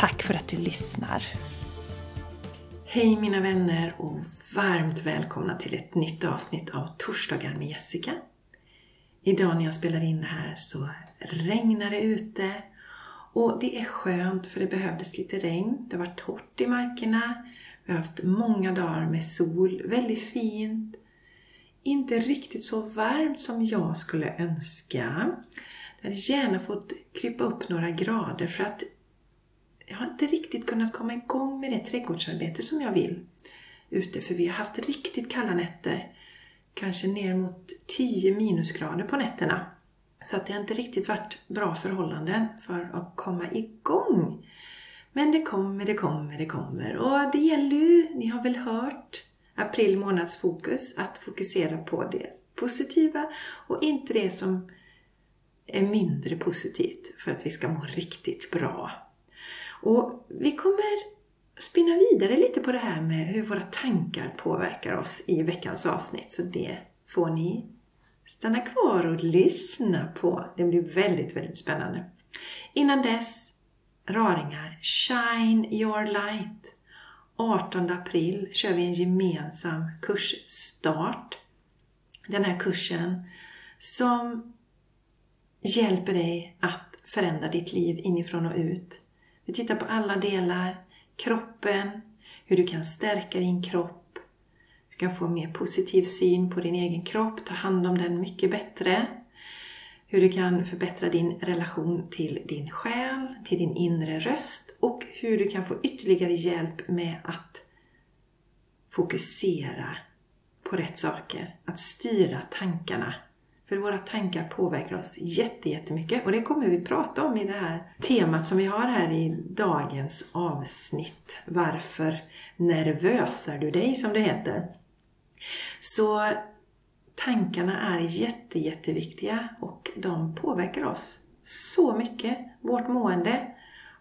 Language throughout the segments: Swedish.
Tack för att du lyssnar! Hej mina vänner och varmt välkomna till ett nytt avsnitt av Torsdagar med Jessica. Idag när jag spelar in det här så regnar det ute och det är skönt för det behövdes lite regn. Det har varit torrt i markerna. Vi har haft många dagar med sol, väldigt fint. Inte riktigt så varmt som jag skulle önska. Jag hade gärna fått krypa upp några grader för att jag har inte riktigt kunnat komma igång med det trädgårdsarbete som jag vill ute, för vi har haft riktigt kalla nätter. Kanske ner mot 10 minusgrader på nätterna. Så att det har inte riktigt varit bra förhållanden för att komma igång. Men det kommer, det kommer, det kommer. Och det gäller ju, ni har väl hört, april månads fokus, att fokusera på det positiva och inte det som är mindre positivt för att vi ska må riktigt bra. Och vi kommer spinna vidare lite på det här med hur våra tankar påverkar oss i veckans avsnitt. Så det får ni stanna kvar och lyssna på. Det blir väldigt, väldigt spännande. Innan dess, raringar, Shine your light. 18 april kör vi en gemensam kursstart. Den här kursen som hjälper dig att förändra ditt liv inifrån och ut. Vi tittar på alla delar, kroppen, hur du kan stärka din kropp. Du kan få en mer positiv syn på din egen kropp, ta hand om den mycket bättre. Hur du kan förbättra din relation till din själ, till din inre röst och hur du kan få ytterligare hjälp med att fokusera på rätt saker, att styra tankarna för våra tankar påverkar oss jättemycket och det kommer vi prata om i det här temat som vi har här i dagens avsnitt. Varför nervösar du dig som det heter? Så tankarna är jätte, jätteviktiga och de påverkar oss så mycket, vårt mående.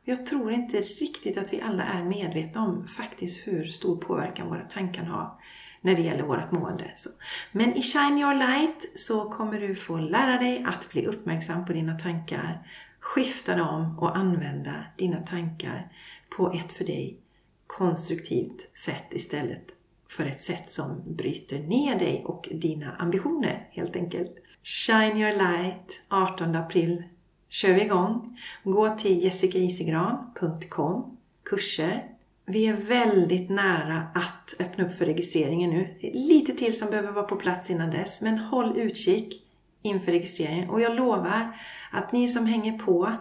Jag tror inte riktigt att vi alla är medvetna om faktiskt hur stor påverkan våra tankar har när det gäller vårt mående. Så. Men i Shine Your Light så kommer du få lära dig att bli uppmärksam på dina tankar, skifta dem och använda dina tankar på ett för dig konstruktivt sätt istället för ett sätt som bryter ner dig och dina ambitioner helt enkelt. Shine Your Light 18 april kör vi igång. Gå till jessicaisigran.com kurser vi är väldigt nära att öppna upp för registreringen nu. Lite till som behöver vara på plats innan dess, men håll utkik inför registreringen. Och jag lovar att ni som hänger på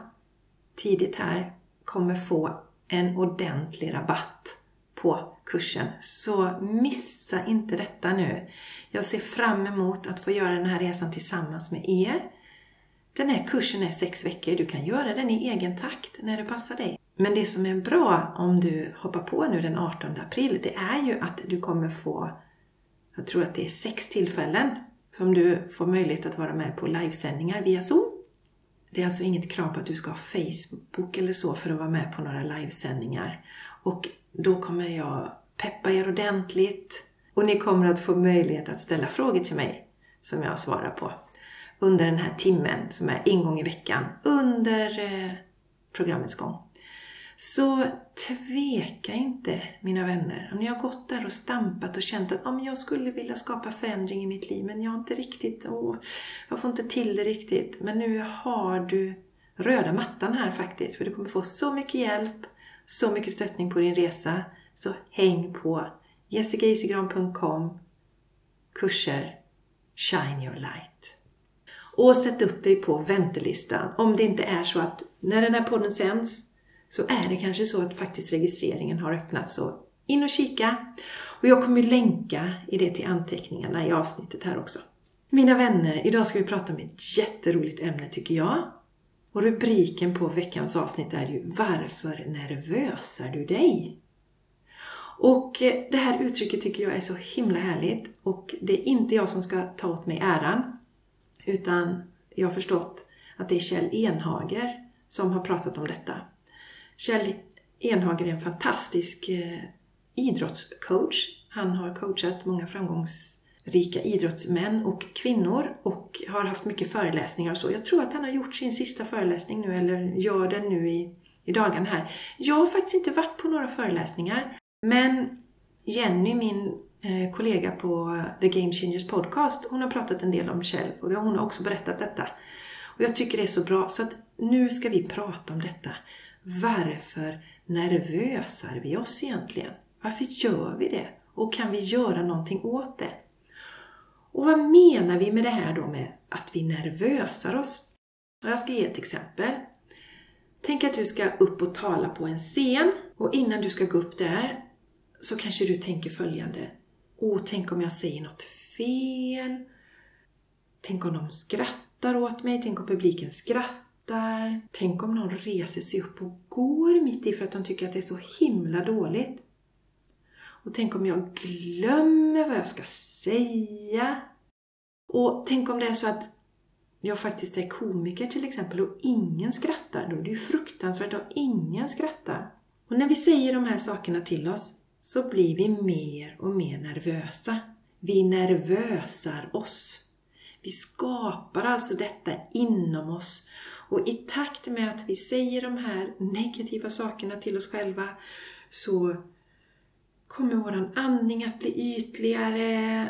tidigt här kommer få en ordentlig rabatt på kursen. Så missa inte detta nu. Jag ser fram emot att få göra den här resan tillsammans med er. Den här kursen är sex veckor. Du kan göra den i egen takt när det passar dig. Men det som är bra om du hoppar på nu den 18 april, det är ju att du kommer få, jag tror att det är sex tillfällen som du får möjlighet att vara med på livesändningar via Zoom. Det är alltså inget krav på att du ska ha Facebook eller så för att vara med på några livesändningar. Och då kommer jag peppa er ordentligt och ni kommer att få möjlighet att ställa frågor till mig som jag svarar på under den här timmen som är en gång i veckan under eh, programmets gång. Så tveka inte mina vänner. Om ni har gått där och stampat och känt att ah, jag skulle vilja skapa förändring i mitt liv men jag har inte riktigt, åh, jag får inte till det riktigt. Men nu har du röda mattan här faktiskt för du kommer få så mycket hjälp, så mycket stöttning på din resa. Så häng på jessicaisigran.com kurser Shine your light. Och sätt upp dig på väntelistan om det inte är så att när den här podden sänds så är det kanske så att faktiskt registreringen har öppnats. Så in och kika. Och jag kommer länka i det till anteckningarna i avsnittet här också. Mina vänner, idag ska vi prata om ett jätteroligt ämne tycker jag. Och rubriken på veckans avsnitt är ju Varför nervösar du dig? Och det här uttrycket tycker jag är så himla härligt och det är inte jag som ska ta åt mig äran utan jag har förstått att det är Kjell Enhager som har pratat om detta. Kjell Enhager är en fantastisk eh, idrottscoach. Han har coachat många framgångsrika idrottsmän och kvinnor och har haft mycket föreläsningar och så. Jag tror att han har gjort sin sista föreläsning nu eller gör den nu i, i dagarna här. Jag har faktiskt inte varit på några föreläsningar men Jenny, min eh, kollega på The Game Changers Podcast, hon har pratat en del om Kjell och hon har också berättat detta. Och jag tycker det är så bra så att nu ska vi prata om detta. Varför nervösar vi oss egentligen? Varför gör vi det? Och kan vi göra någonting åt det? Och vad menar vi med det här då med att vi nervösar oss? Jag ska ge ett exempel. Tänk att du ska upp och tala på en scen och innan du ska gå upp där så kanske du tänker följande. Åh, tänk om jag säger något fel? Tänk om de skrattar åt mig? Tänk om publiken skrattar? Tänk om någon reser sig upp och går mitt i för att de tycker att det är så himla dåligt? Och tänk om jag glömmer vad jag ska säga? Och tänk om det är så att jag faktiskt är komiker till exempel och ingen skrattar. Då är det ju fruktansvärt om ingen skrattar. Och när vi säger de här sakerna till oss så blir vi mer och mer nervösa. Vi nervösar oss. Vi skapar alltså detta inom oss och i takt med att vi säger de här negativa sakerna till oss själva så kommer våran andning att bli ytligare.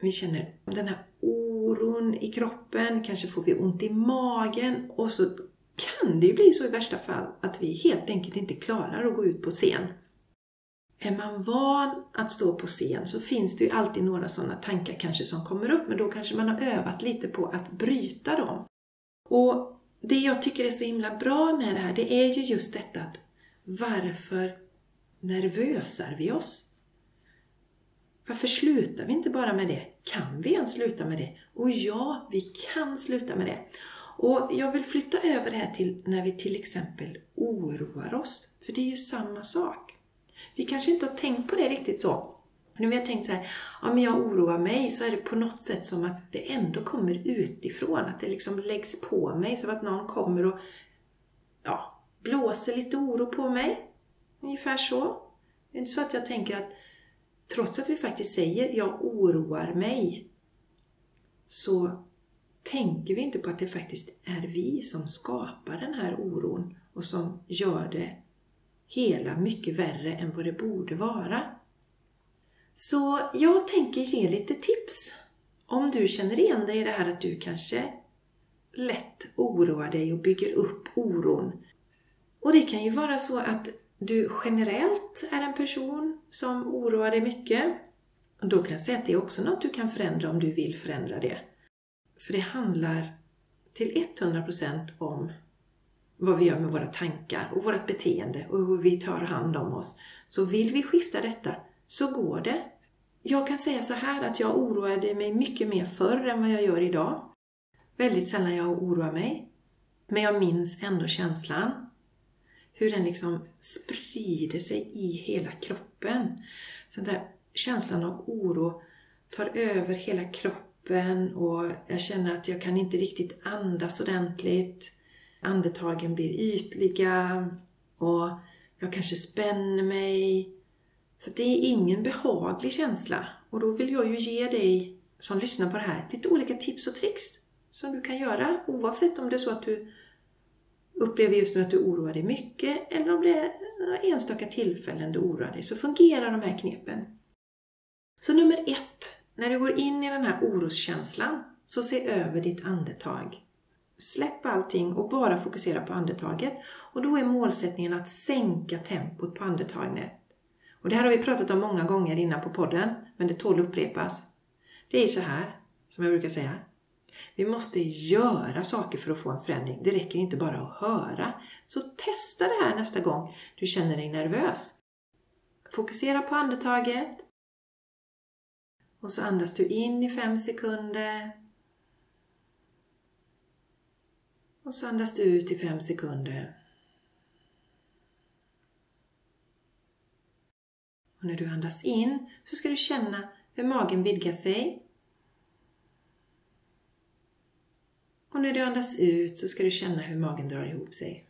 Vi känner den här oron i kroppen, kanske får vi ont i magen och så kan det ju bli så i värsta fall att vi helt enkelt inte klarar att gå ut på scen. Är man van att stå på scen så finns det ju alltid några sådana tankar kanske som kommer upp, men då kanske man har övat lite på att bryta dem. Och det jag tycker är så himla bra med det här, det är ju just detta att varför nervösar vi oss? Varför slutar vi inte bara med det? Kan vi ens sluta med det? Och ja, vi kan sluta med det. Och jag vill flytta över det här till när vi till exempel oroar oss. För det är ju samma sak. Vi kanske inte har tänkt på det riktigt så. När vi har tänkt så här, ja men jag oroar mig, så är det på något sätt som att det ändå kommer utifrån. Att det liksom läggs på mig, som att någon kommer och ja, blåser lite oro på mig. Ungefär så. Det är inte så att jag tänker att trots att vi faktiskt säger jag oroar mig, så tänker vi inte på att det faktiskt är vi som skapar den här oron och som gör det hela mycket värre än vad det borde vara. Så jag tänker ge lite tips. Om du känner igen dig i det här att du kanske lätt oroar dig och bygger upp oron. Och det kan ju vara så att du generellt är en person som oroar dig mycket. Då kan jag säga att det är också något du kan förändra om du vill förändra det. För det handlar till 100% om vad vi gör med våra tankar och vårt beteende och hur vi tar hand om oss. Så vill vi skifta detta så går det. Jag kan säga så här att jag oroade mig mycket mer förr än vad jag gör idag. Väldigt sällan jag oroar mig. Men jag minns ändå känslan. Hur den liksom sprider sig i hela kroppen. Så den där känslan av oro tar över hela kroppen och jag känner att jag kan inte riktigt andas ordentligt andetagen blir ytliga och jag kanske spänner mig. Så det är ingen behaglig känsla. Och då vill jag ju ge dig som lyssnar på det här lite olika tips och tricks som du kan göra oavsett om det är så att du upplever just nu att du oroar dig mycket eller om det är några enstaka tillfällen du oroar dig så fungerar de här knepen. Så nummer ett, när du går in i den här oroskänslan så se över ditt andetag. Släpp allting och bara fokusera på andetaget. Och då är målsättningen att sänka tempot på andetaget. Och det här har vi pratat om många gånger innan på podden, men det tål att upprepas. Det är så här, som jag brukar säga. Vi måste göra saker för att få en förändring. Det räcker inte bara att höra. Så testa det här nästa gång du känner dig nervös. Fokusera på andetaget. Och så andas du in i fem sekunder Och så andas du ut i fem sekunder. Och när du andas in så ska du känna hur magen vidgar sig. Och när du andas ut så ska du känna hur magen drar ihop sig.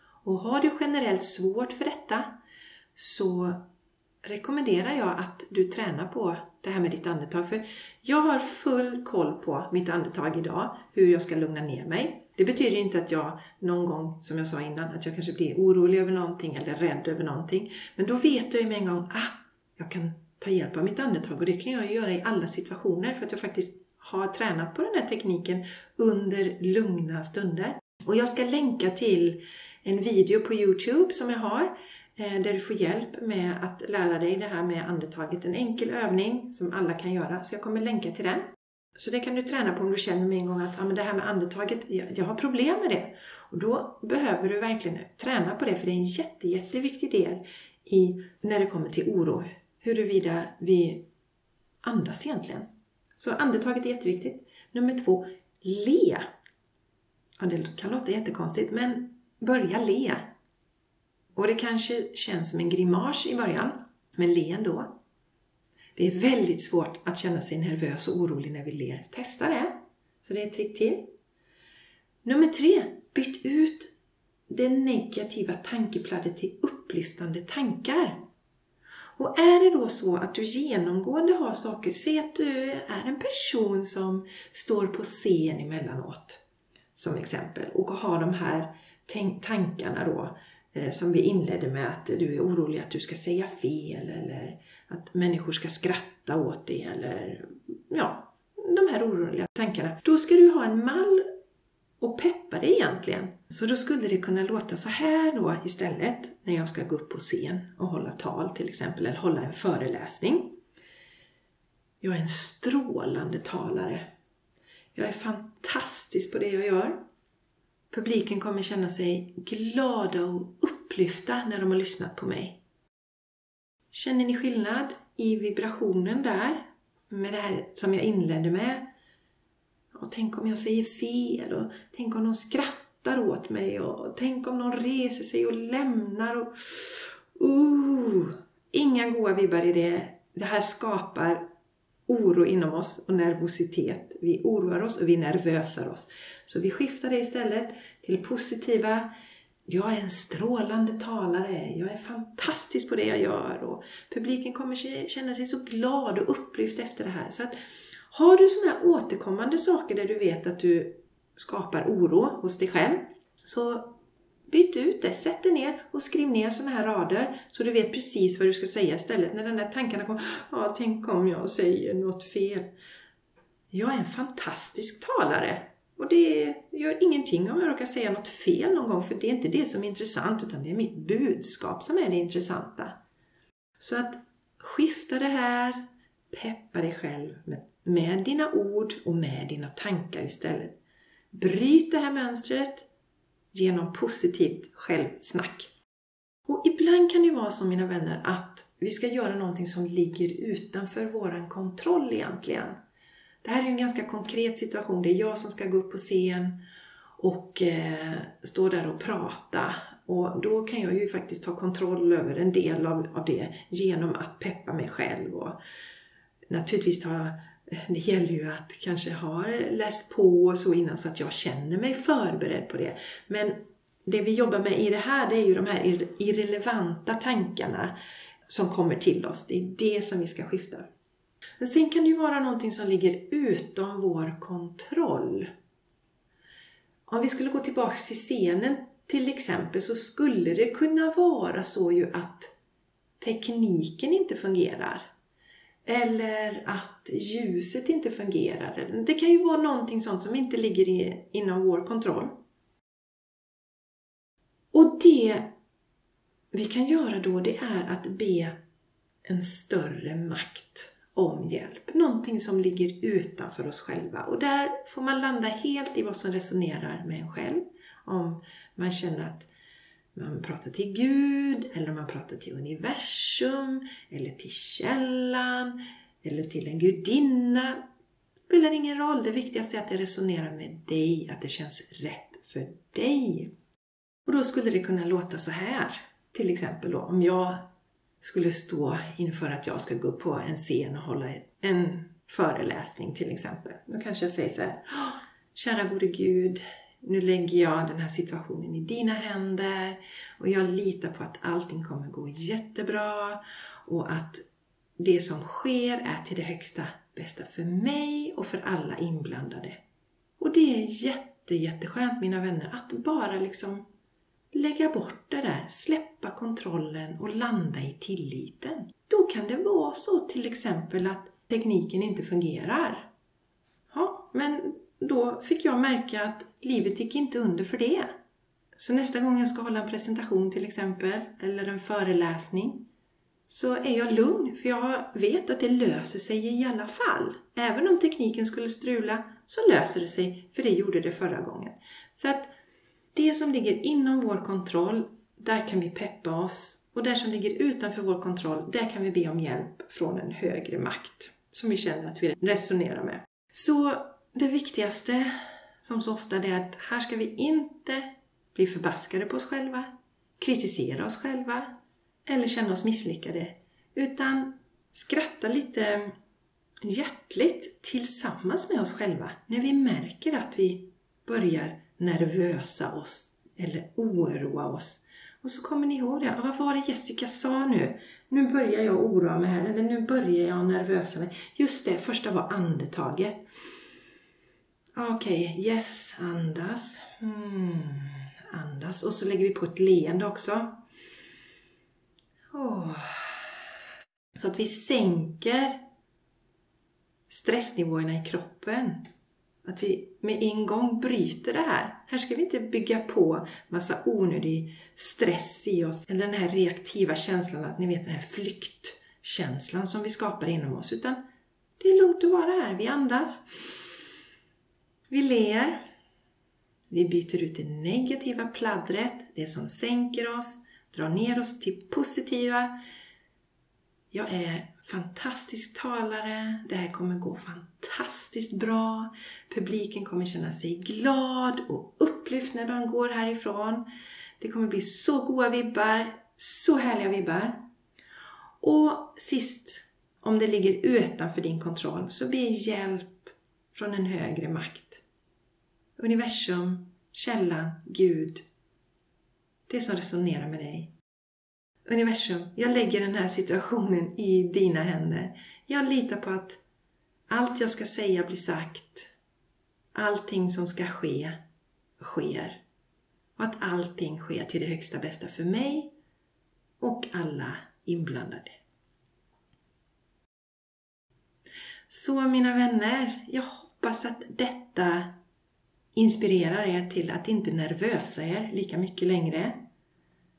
Och har du generellt svårt för detta så rekommenderar jag att du tränar på det här med ditt andetag. För jag har full koll på mitt andetag idag, hur jag ska lugna ner mig. Det betyder inte att jag någon gång, som jag sa innan, att jag kanske blir orolig över någonting eller rädd över någonting. Men då vet jag ju med en gång, ah, jag kan ta hjälp av mitt andetag och det kan jag göra i alla situationer för att jag faktiskt har tränat på den här tekniken under lugna stunder. Och jag ska länka till en video på Youtube som jag har Eh, där du får hjälp med att lära dig det här med andetaget. En enkel övning som alla kan göra. Så jag kommer länka till den. Så det kan du träna på om du känner med en gång att ah, men det här med andetaget, jag, jag har problem med det. Och då behöver du verkligen träna på det för det är en jätte, jätteviktig del i när det kommer till oro. Huruvida vi andas egentligen. Så andetaget är jätteviktigt. Nummer två, le. Ja, det kan låta jättekonstigt men börja le. Och det kanske känns som en grimas i början, men le ändå. Det är väldigt svårt att känna sig nervös och orolig när vi ler. Testa det! Så det är ett trick till. Nummer tre, byt ut det negativa tankepladdet till upplyftande tankar. Och är det då så att du genomgående har saker, se att du är en person som står på scen emellanåt, som exempel, och har de här tankarna då, Eh, som vi inledde med att du är orolig att du ska säga fel eller att människor ska skratta åt det eller ja, de här oroliga tankarna. Då ska du ha en mall och peppa dig egentligen. Så då skulle det kunna låta så här då istället när jag ska gå upp på scen och hålla tal till exempel, eller hålla en föreläsning. Jag är en strålande talare. Jag är fantastisk på det jag gör. Publiken kommer känna sig glada och upplyfta när de har lyssnat på mig. Känner ni skillnad i vibrationen där? Med det här som jag inledde med. Och tänk om jag säger fel och tänk om någon skrattar åt mig och tänk om någon reser sig och lämnar och... Uh, inga goa vibbar i det. Det här skapar oro inom oss och nervositet. Vi oroar oss och vi nervösar oss. Så vi skiftar det istället till positiva jag är en strålande talare, jag är fantastisk på det jag gör och publiken kommer känna sig så glad och upplyft efter det här. Så att, har du sådana här återkommande saker där du vet att du skapar oro hos dig själv, så byt ut det. Sätt dig ner och skriv ner sådana här rader så du vet precis vad du ska säga istället. När den där tankarna kommer, ja, tänk om jag säger något fel. Jag är en fantastisk talare. Och det gör ingenting om jag råkar säga något fel någon gång, för det är inte det som är intressant, utan det är mitt budskap som är det intressanta. Så att skifta det här, peppa dig själv med, med dina ord och med dina tankar istället. Bryt det här mönstret genom positivt självsnack. Och ibland kan det vara så mina vänner att vi ska göra någonting som ligger utanför våran kontroll egentligen. Det här är en ganska konkret situation. Det är jag som ska gå upp på scen och eh, stå där och prata. Och då kan jag ju faktiskt ta kontroll över en del av, av det genom att peppa mig själv. Och naturligtvis ta det gäller ju att kanske ha läst på och så innan så att jag känner mig förberedd på det. Men det vi jobbar med i det här, det är ju de här irrelevanta tankarna som kommer till oss. Det är det som vi ska skifta. Men sen kan det ju vara någonting som ligger utom vår kontroll. Om vi skulle gå tillbaks till scenen till exempel så skulle det kunna vara så ju att tekniken inte fungerar. Eller att ljuset inte fungerar. Det kan ju vara någonting sånt som inte ligger i, inom vår kontroll. Och det vi kan göra då det är att be en större makt om hjälp. Någonting som ligger utanför oss själva. Och där får man landa helt i vad som resonerar med en själv. Om man känner att man pratar till Gud, eller man pratar till universum, eller till källan, eller till en gudinna. Det spelar ingen roll. Det viktigaste är att det resonerar med dig, att det känns rätt för dig. Och då skulle det kunna låta så här. Till exempel då, om jag skulle stå inför att jag ska gå upp på en scen och hålla en föreläsning till exempel. Då kanske jag säger så här. Kära gode Gud, nu lägger jag den här situationen i dina händer och jag litar på att allting kommer gå jättebra och att det som sker är till det högsta bästa för mig och för alla inblandade. Och det är jätte, jätteskönt mina vänner att bara liksom lägga bort det där, släppa kontrollen och landa i tilliten. Då kan det vara så till exempel att tekniken inte fungerar. Ja, men då fick jag märka att livet gick inte under för det. Så nästa gång jag ska hålla en presentation till exempel, eller en föreläsning, så är jag lugn för jag vet att det löser sig i alla fall. Även om tekniken skulle strula så löser det sig, för det gjorde det förra gången. Så att det som ligger inom vår kontroll, där kan vi peppa oss. Och det som ligger utanför vår kontroll, där kan vi be om hjälp från en högre makt som vi känner att vi resonerar med. Så det viktigaste, som så ofta, det är att här ska vi inte bli förbaskade på oss själva, kritisera oss själva eller känna oss misslyckade, utan skratta lite hjärtligt tillsammans med oss själva när vi märker att vi börjar nervösa oss eller oroa oss. Och så kommer ni ihåg det. Ah, vad var det Jessica sa nu? Nu börjar jag oroa mig här, eller nu börjar jag nervösa mig. Just det, första var andetaget. Okej, okay, yes, andas. Mm. andas. Och så lägger vi på ett leende också. Oh. Så att vi sänker stressnivåerna i kroppen. Att vi med en gång bryter det här. Här ska vi inte bygga på massa onödig stress i oss. Eller den här reaktiva känslan, att ni vet den här flyktkänslan som vi skapar inom oss. Utan det är lugnt att vara här. Vi andas. Vi ler. Vi byter ut det negativa pladdret, det som sänker oss, drar ner oss till positiva. Jag är fantastisk talare, det här kommer gå fantastiskt bra. Publiken kommer känna sig glad och upplyft när de går härifrån. Det kommer bli så goda vibbar, så härliga vibbar. Och sist, om det ligger utanför din kontroll, så be hjälp från en högre makt. Universum, källan, Gud. Det som resonerar med dig. Universum, jag lägger den här situationen i dina händer. Jag litar på att allt jag ska säga blir sagt. Allting som ska ske, sker. Och att allting sker till det högsta bästa för mig och alla inblandade. Så mina vänner, jag hoppas att detta inspirerar er till att inte nervösa er lika mycket längre.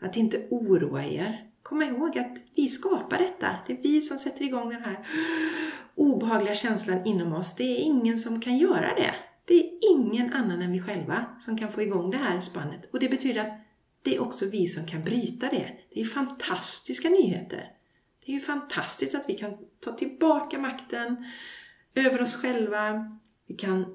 Att inte oroa er. Kom ihåg att vi skapar detta. Det är vi som sätter igång den här obehagliga känslan inom oss. Det är ingen som kan göra det. Det är ingen annan än vi själva som kan få igång det här spannet. Och det betyder att det är också vi som kan bryta det. Det är fantastiska nyheter. Det är ju fantastiskt att vi kan ta tillbaka makten över oss själva. Vi kan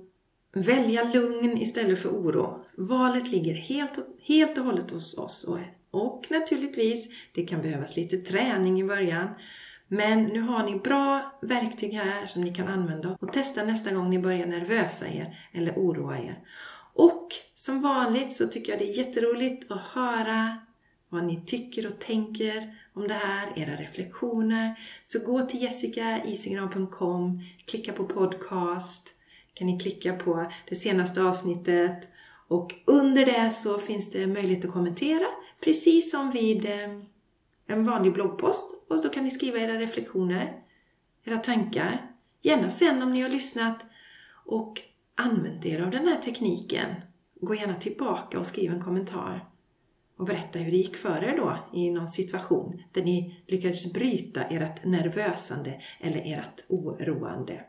välja lugn istället för oro. Valet ligger helt och, helt och hållet hos oss. Och, och naturligtvis, det kan behövas lite träning i början. Men nu har ni bra verktyg här som ni kan använda och testa nästa gång ni börjar nervösa er eller oroa er. Och som vanligt så tycker jag det är jätteroligt att höra vad ni tycker och tänker om det här, era reflektioner. Så gå till jessikaisingran.com, klicka på podcast, kan ni klicka på det senaste avsnittet och under det så finns det möjlighet att kommentera precis som vid eh, en vanlig bloggpost och då kan ni skriva era reflektioner, era tankar. Gärna sen om ni har lyssnat och använt er av den här tekniken. Gå gärna tillbaka och skriv en kommentar och berätta hur det gick för er då i någon situation där ni lyckades bryta ert nervösande eller ert oroande.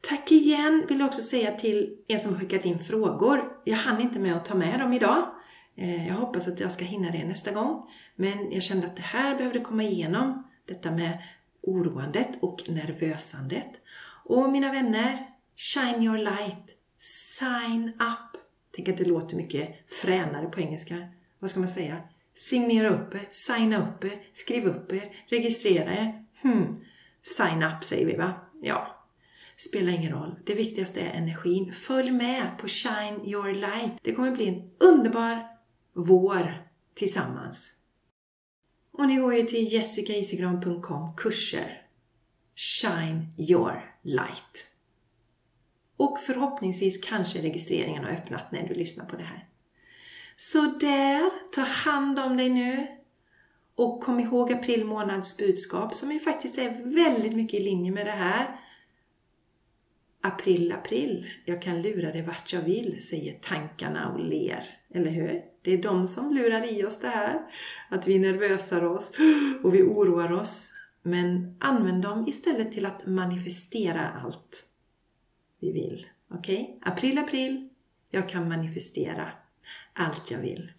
Tack igen vill jag också säga till er som har skickat in frågor. Jag hann inte med att ta med dem idag. Eh, jag hoppas att jag ska hinna det nästa gång. Men jag kände att det här behövde komma igenom. Detta med oroandet och nervösandet. Och mina vänner, Shine your light. Sign up. Tänk att det låter mycket fränare på engelska. Vad ska man säga? Signera upp er, signa upp er, skriv upp er, registrera er. Hmm. Sign up säger vi va? Ja. Spelar ingen roll. Det viktigaste är energin. Följ med på Shine your light. Det kommer bli en underbar vår tillsammans. Och ni går ju till jessicaisigran.com kurser. Shine your light. Och förhoppningsvis kanske registreringen har öppnat när du lyssnar på det här. Så där, ta hand om dig nu. Och kom ihåg april månads budskap som ju faktiskt är väldigt mycket i linje med det här. April, april, jag kan lura dig vart jag vill, säger tankarna och ler. Eller hur? Det är de som lurar i oss det här. Att vi nervösar oss och vi oroar oss. Men använd dem istället till att manifestera allt vi vill. Okej? Okay? April, april. Jag kan manifestera allt jag vill.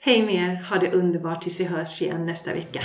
Hej med er! Ha det underbart tills vi hörs igen nästa vecka.